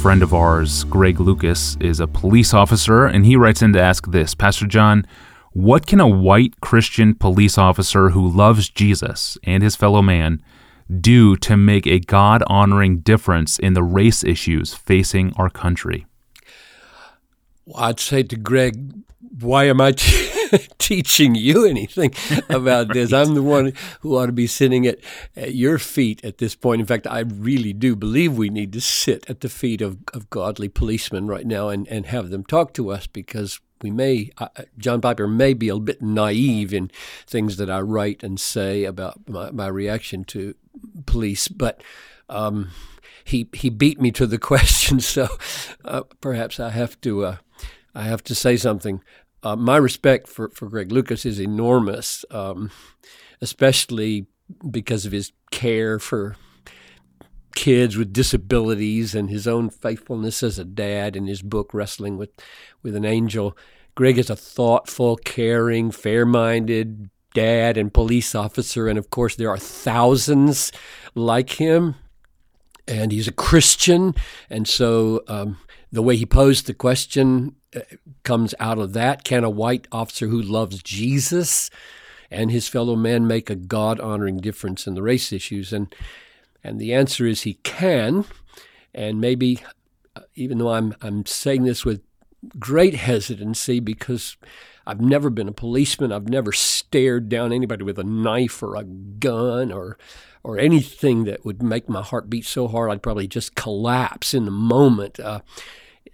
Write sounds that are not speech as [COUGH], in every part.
friend of ours, Greg Lucas, is a police officer, and he writes in to ask this Pastor John, what can a white Christian police officer who loves Jesus and his fellow man do to make a God honoring difference in the race issues facing our country? I'd say to Greg, why am I [LAUGHS] [LAUGHS] teaching you anything about [LAUGHS] right. this? I'm the one who ought to be sitting at, at your feet at this point. In fact, I really do believe we need to sit at the feet of, of godly policemen right now and, and have them talk to us because we may, uh, John Piper may be a bit naive in things that I write and say about my, my reaction to police, but um, he he beat me to the [LAUGHS] question, so uh, perhaps I have to uh, I have to say something. Uh, my respect for, for Greg Lucas is enormous, um, especially because of his care for kids with disabilities and his own faithfulness as a dad in his book Wrestling with with an Angel. Greg is a thoughtful, caring, fair-minded dad and police officer and of course there are thousands like him and he's a Christian and so um, the way he posed the question comes out of that. Can a white officer who loves Jesus and his fellow man make a God honoring difference in the race issues? And and the answer is he can. And maybe, uh, even though I'm, I'm saying this with great hesitancy because I've never been a policeman, I've never stared down anybody with a knife or a gun or or anything that would make my heart beat so hard I'd probably just collapse in the moment. Uh,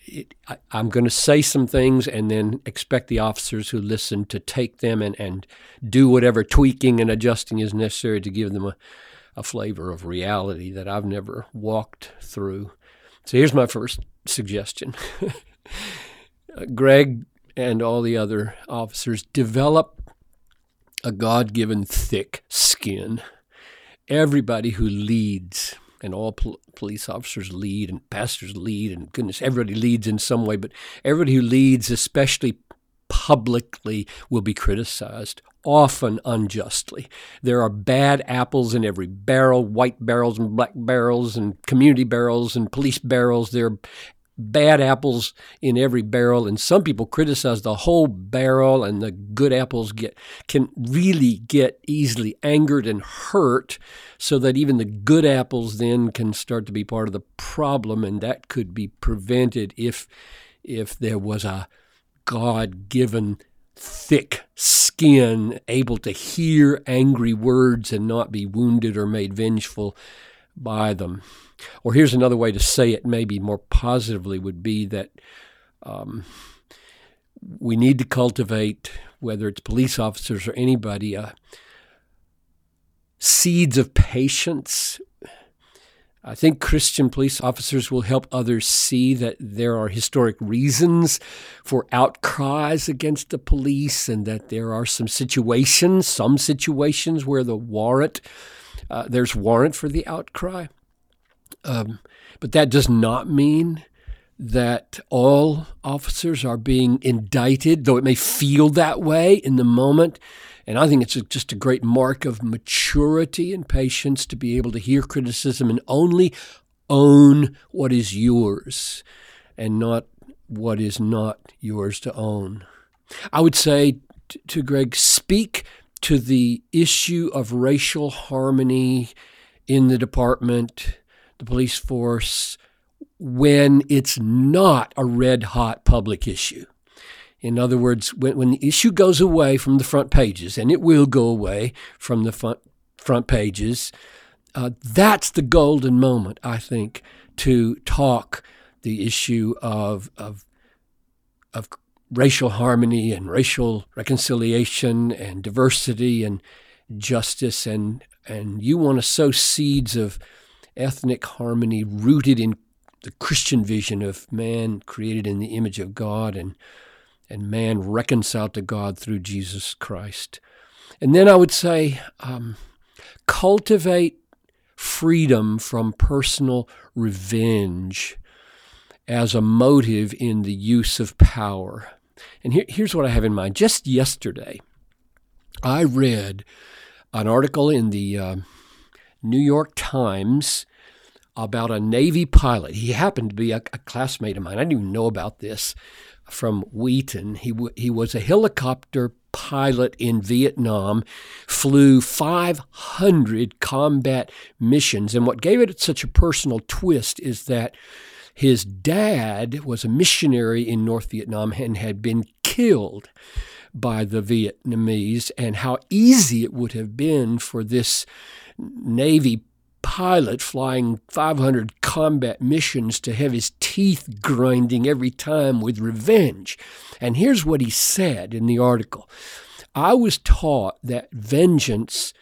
it, I, am going to say some things and then expect the officers who listen to take them and, and do whatever tweaking and adjusting is necessary to give them a, a flavor of reality that I've never walked through. So here's my first suggestion [LAUGHS] uh, Greg and all the other officers develop a God given thick skin. Everybody who leads, and all pol- police officers lead, and pastors lead, and goodness, everybody leads in some way, but everybody who leads, especially publicly, will be criticized often unjustly. There are bad apples in every barrel, white barrels and black barrels and community barrels and police barrels. There are bad apples in every barrel and some people criticize the whole barrel and the good apples get can really get easily angered and hurt so that even the good apples then can start to be part of the problem and that could be prevented if if there was a god-given thick skin, able to hear angry words and not be wounded or made vengeful by them. Or here's another way to say it, maybe more positively, would be that um, we need to cultivate, whether it's police officers or anybody, uh, seeds of patience I think Christian police officers will help others see that there are historic reasons for outcries against the police and that there are some situations, some situations where the warrant, uh, there's warrant for the outcry. Um, but that does not mean that all officers are being indicted, though it may feel that way in the moment. And I think it's a, just a great mark of maturity and patience to be able to hear criticism and only own what is yours and not what is not yours to own. I would say t- to Greg, speak to the issue of racial harmony in the department, the police force, when it's not a red hot public issue. In other words, when, when the issue goes away from the front pages, and it will go away from the front, front pages, uh, that's the golden moment, I think, to talk the issue of, of, of racial harmony and racial reconciliation and diversity and justice. And, and you want to sow seeds of ethnic harmony rooted in the Christian vision of man created in the image of God and and man reconciled to God through Jesus Christ. And then I would say, um, cultivate freedom from personal revenge as a motive in the use of power. And here, here's what I have in mind. Just yesterday, I read an article in the uh, New York Times about a Navy pilot. He happened to be a, a classmate of mine. I didn't even know about this from Wheaton. He, w- he was a helicopter pilot in Vietnam, flew 500 combat missions. And what gave it such a personal twist is that his dad was a missionary in North Vietnam and had been killed by the Vietnamese, and how easy it would have been for this Navy pilot flying 500 combat missions to have his teeth grinding every time with revenge. And here's what he said in the article I was taught that vengeance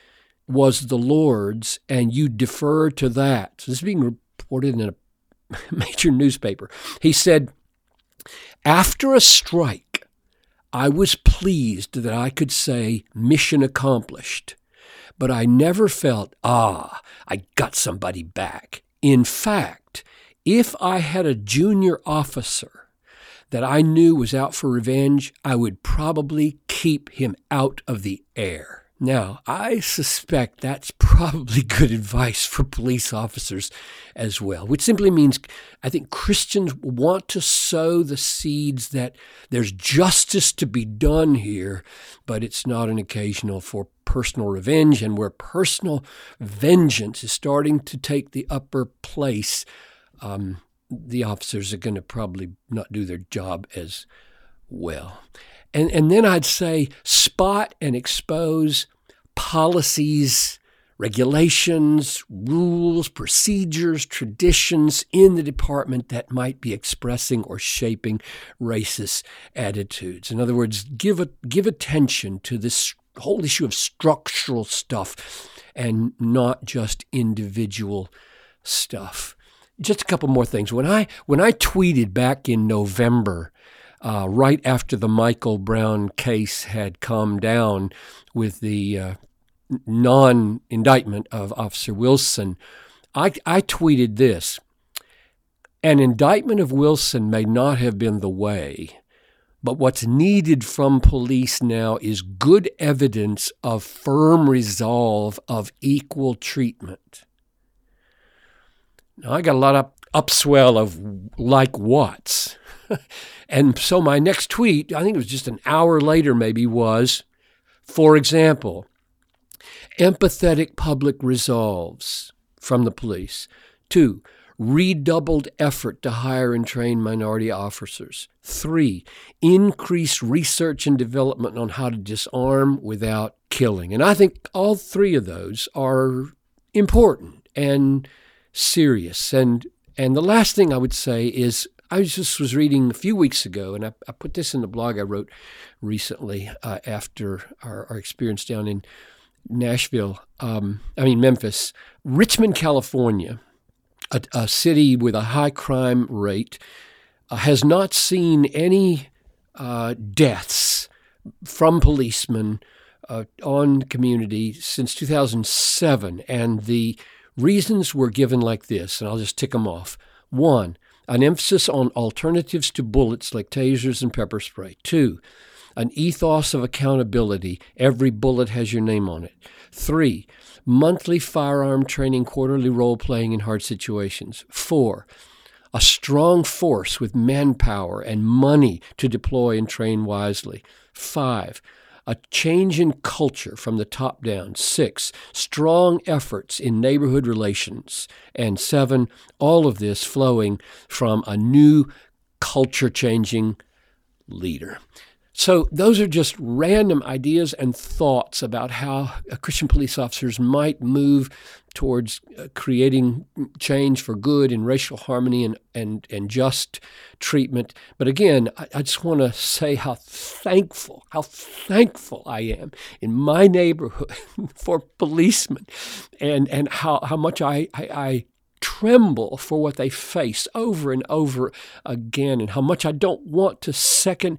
was the Lord's, and you defer to that. So this is being reported in a [LAUGHS] major newspaper. He said, After a strike, I was pleased that I could say, mission accomplished. But I never felt, ah, I got somebody back. In fact, if I had a junior officer that I knew was out for revenge, I would probably keep him out of the air. Now, I suspect that's probably [LAUGHS] good advice for police officers as well, which simply means I think Christians want to sow the seeds that there's justice to be done here, but it's not an occasional for personal revenge. And where personal vengeance is starting to take the upper place, um, the officers are going to probably not do their job as well. And, and then I'd say spot and expose policies, regulations, rules, procedures, traditions in the department that might be expressing or shaping racist attitudes. In other words, give, a, give attention to this whole issue of structural stuff and not just individual stuff just a couple more things. When I when I tweeted back in November, uh, right after the Michael Brown case had calmed down with the uh, non-indictment of Officer Wilson, I, I tweeted this: An indictment of Wilson may not have been the way. But what's needed from police now is good evidence of firm resolve of equal treatment. Now, I got a lot of upswell of like what's. And so my next tweet, I think it was just an hour later maybe, was for example, empathetic public resolves from the police. Two, redoubled effort to hire and train minority officers. Three, increased research and development on how to disarm without killing. And I think all three of those are important and serious. And and the last thing I would say is I just was reading a few weeks ago, and I, I put this in the blog I wrote recently uh, after our, our, experience down in Nashville, um, I mean Memphis, Richmond, California, a, a city with a high crime rate, uh, has not seen any uh, deaths from policemen uh, on community since 2007, and the Reasons were given like this, and I'll just tick them off. One, an emphasis on alternatives to bullets like tasers and pepper spray. Two, an ethos of accountability. Every bullet has your name on it. Three, monthly firearm training, quarterly role playing in hard situations. Four, a strong force with manpower and money to deploy and train wisely. Five, a change in culture from the top down. Six, strong efforts in neighborhood relations. And seven, all of this flowing from a new culture changing leader. So, those are just random ideas and thoughts about how Christian police officers might move towards uh, creating change for good and racial harmony and, and, and just treatment. But again, I, I just want to say how thankful, how thankful I am in my neighborhood [LAUGHS] for policemen and, and how, how much I, I, I tremble for what they face over and over again, and how much I don't want to second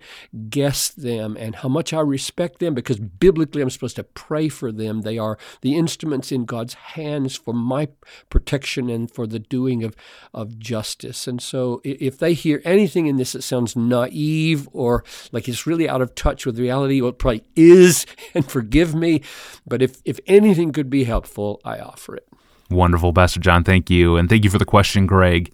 guess them, and how much I respect them because biblically I'm supposed to pray for them. They are the instruments in God's hands for my protection and for the doing of, of justice. And so if they hear anything in this that sounds naive or like it's really out of touch with reality, well, it probably is, [LAUGHS] and forgive me. But if, if anything could be helpful, I offer it. Wonderful, Pastor John. Thank you. And thank you for the question, Greg.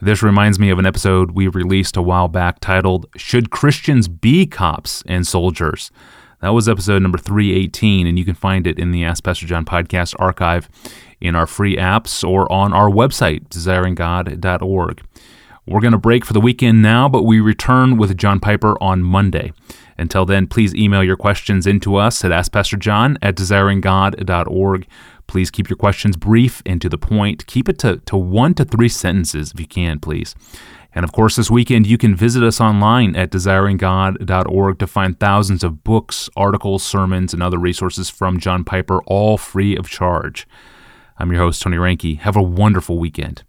This reminds me of an episode we released a while back titled, Should Christians Be Cops and Soldiers? That was episode number 318, and you can find it in the Ask Pastor John podcast archive in our free apps or on our website, desiringgod.org. We're going to break for the weekend now, but we return with John Piper on Monday. Until then, please email your questions into us at AskPastorJohn at desiringgod.org. Please keep your questions brief and to the point. Keep it to, to one to three sentences if you can, please. And of course, this weekend you can visit us online at desiringgod.org to find thousands of books, articles, sermons, and other resources from John Piper, all free of charge. I'm your host, Tony Reinke. Have a wonderful weekend.